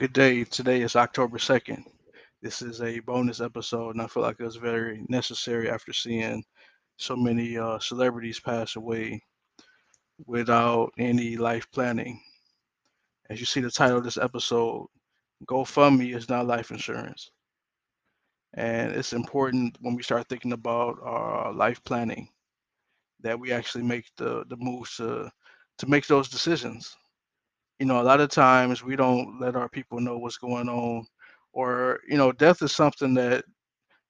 Good day. Today is October 2nd. This is a bonus episode, and I feel like it was very necessary after seeing so many uh, celebrities pass away without any life planning. As you see the title of this episode, GoFundMe is not life insurance. And it's important when we start thinking about our life planning that we actually make the, the moves to, to make those decisions you know, a lot of times we don't let our people know what's going on, or you know, death is something that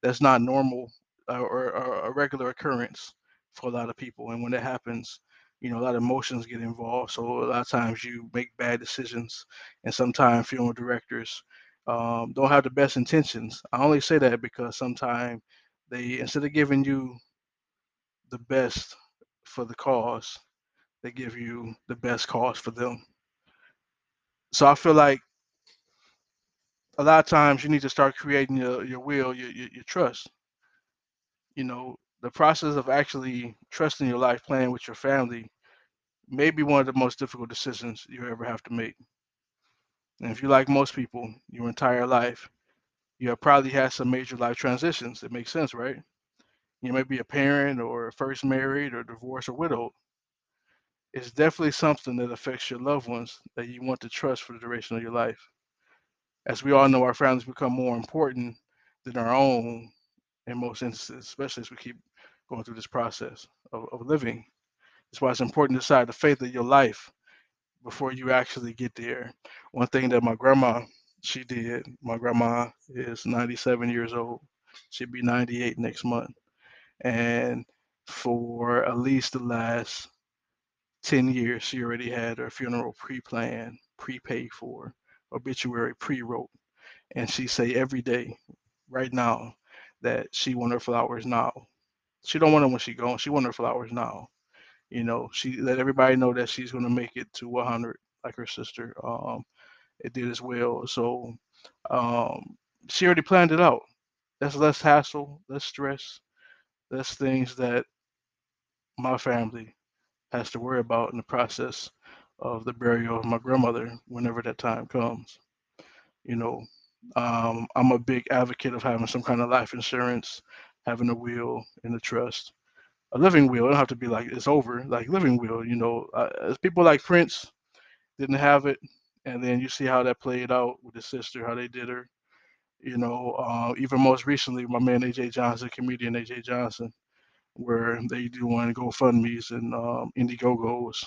that's not normal uh, or, or a regular occurrence for a lot of people. And when it happens, you know, a lot of emotions get involved. So a lot of times you make bad decisions, and sometimes funeral directors um, don't have the best intentions. I only say that because sometimes they, instead of giving you the best for the cause, they give you the best cause for them. So I feel like a lot of times you need to start creating your, your will, your, your, your trust. You know, the process of actually trusting your life plan with your family may be one of the most difficult decisions you ever have to make. And if you like most people, your entire life, you have probably had some major life transitions. It makes sense, right? You may be a parent or first married or divorced or widowed. It's definitely something that affects your loved ones that you want to trust for the duration of your life as we all know, our families become more important than our own in most instances, especially as we keep going through this process of, of living. That's why it's important to decide the faith of your life before you actually get there. One thing that my grandma, she did, my grandma is 97 years old. She'll be 98 next month. And for at least the last 10 years, she already had her funeral pre-planned, pre-paid for obituary pre-wrote, and she say every day, right now, that she want her flowers now. She don't want them when she gone. She want her flowers now. You know, she let everybody know that she's gonna make it to 100, like her sister. Um, it did as well. So, um, she already planned it out. That's less hassle, less stress, less things that my family has to worry about in the process of the burial of my grandmother whenever that time comes. You know, um, I'm a big advocate of having some kind of life insurance, having a will and a trust. A living will, it don't have to be like it's over, like living will, you know. Uh, people like Prince didn't have it, and then you see how that played out with his sister, how they did her. You know, uh, even most recently, my man AJ Johnson, comedian AJ Johnson, where they do one GoFundMe's and um, Indiegogos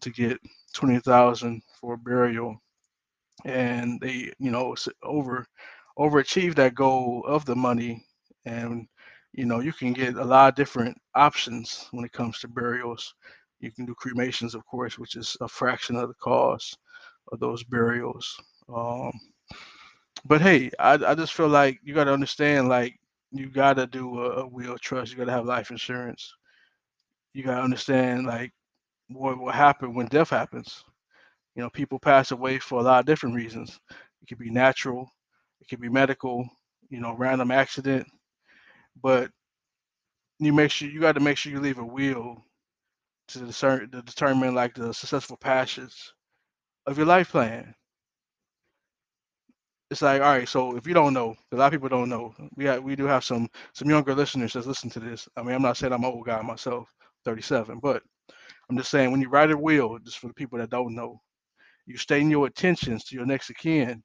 to get twenty thousand for burial, and they you know over overachieve that goal of the money, and you know you can get a lot of different options when it comes to burials. You can do cremations, of course, which is a fraction of the cost of those burials. Um, but hey, I, I just feel like you got to understand, like you got to do a, a will trust. You got to have life insurance. You got to understand, like what will happen when death happens. You know, people pass away for a lot of different reasons. It could be natural, it could be medical, you know, random accident. But you make sure you got to make sure you leave a will to discern to determine like the successful passage of your life plan. It's like, all right, so if you don't know, a lot of people don't know. We have, we do have some some younger listeners that listen to this. I mean, I'm not saying I'm an old guy myself, 37, but I'm just saying when you write a will, just for the people that don't know, you state your intentions to your next of kin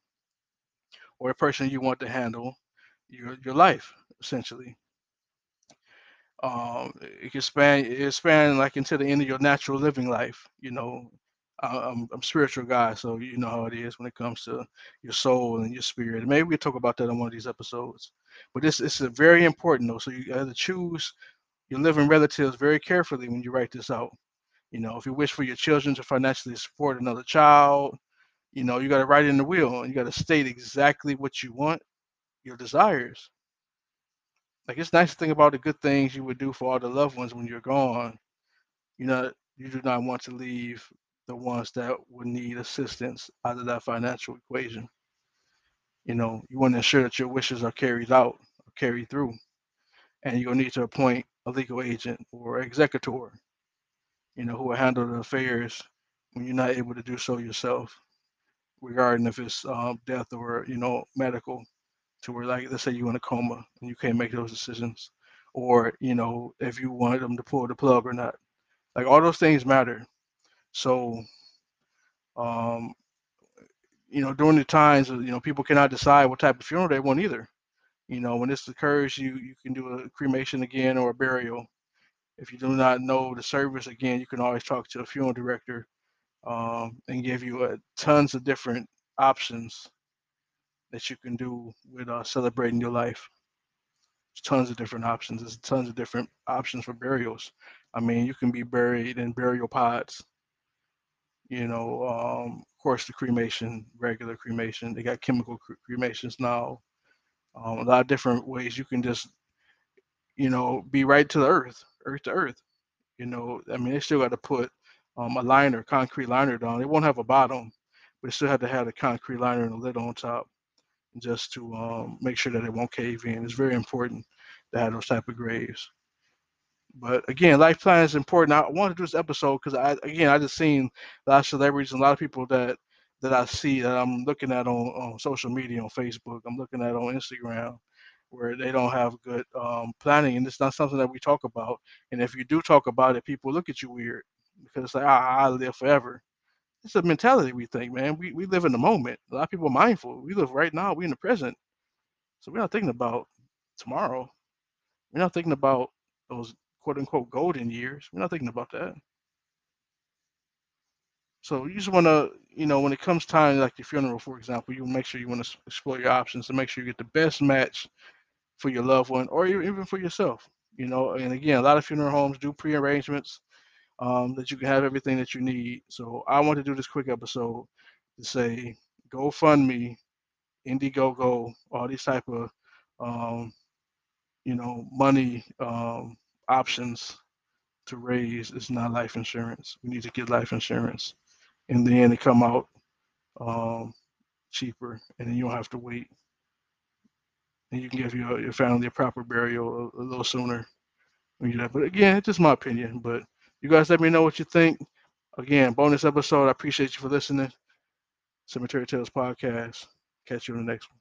or a person you want to handle your your life, essentially. Um, it can span it span like into the end of your natural living life. You know, I'm, I'm spiritual guy, so you know how it is when it comes to your soul and your spirit. Maybe we talk about that in one of these episodes. But this, is very important though. So you have to choose your living relatives very carefully when you write this out. You know, if you wish for your children to financially support another child, you know, you got to write in the will and you got to state exactly what you want, your desires. Like it's nice to think about the good things you would do for all the loved ones when you're gone. You know, you do not want to leave the ones that would need assistance out of that financial equation. You know, you want to ensure that your wishes are carried out, or carried through, and you'll need to appoint a legal agent or executor you know, who will handle the affairs when you're not able to do so yourself. regarding if it's um, death or you know medical, to where like let's say you're in a coma and you can't make those decisions, or you know if you want them to pull the plug or not. Like all those things matter. So, um, you know, during the times you know people cannot decide what type of funeral they want either. You know, when this occurs, you you can do a cremation again or a burial. If you do not know the service again, you can always talk to a funeral director um, and give you uh, tons of different options that you can do with uh, celebrating your life. There's tons of different options. There's tons of different options for burials. I mean, you can be buried in burial pods. You know, um, of course, the cremation, regular cremation. They got chemical cremations now. Um, a lot of different ways you can just, you know, be right to the earth, earth to earth. You know, I mean, they still got to put um, a liner, concrete liner down. It won't have a bottom, but it still had to have the concrete liner and a lid on top just to um, make sure that it won't cave in. It's very important to have those type of graves. But again, life plan is important. I want to do this episode because I again I just seen a lot of celebrities and a lot of people that that I see that I'm looking at on, on social media on Facebook. I'm looking at on Instagram where they don't have good um, planning and it's not something that we talk about. And if you do talk about it, people look at you weird because it's like ah, I live forever. It's a mentality we think, man. We we live in the moment. A lot of people are mindful. We live right now. We in the present, so we're not thinking about tomorrow. We're not thinking about those quote unquote golden years. We're not thinking about that. So you just want to, you know, when it comes time, like your funeral, for example, you make sure you want to explore your options to make sure you get the best match for your loved one or even for yourself. You know, and again, a lot of funeral homes do pre-arrangements um, that you can have everything that you need. So I want to do this quick episode to say GoFundMe, Indiegogo, all these type of um, you know money um, options to raise is not life insurance. We need to get life insurance. and then it come out um, cheaper, and then you don't have to wait. And you can give your, your family a proper burial a, a little sooner. But again, it's just my opinion. But you guys let me know what you think. Again, bonus episode. I appreciate you for listening. Cemetery Tales Podcast. Catch you in the next one.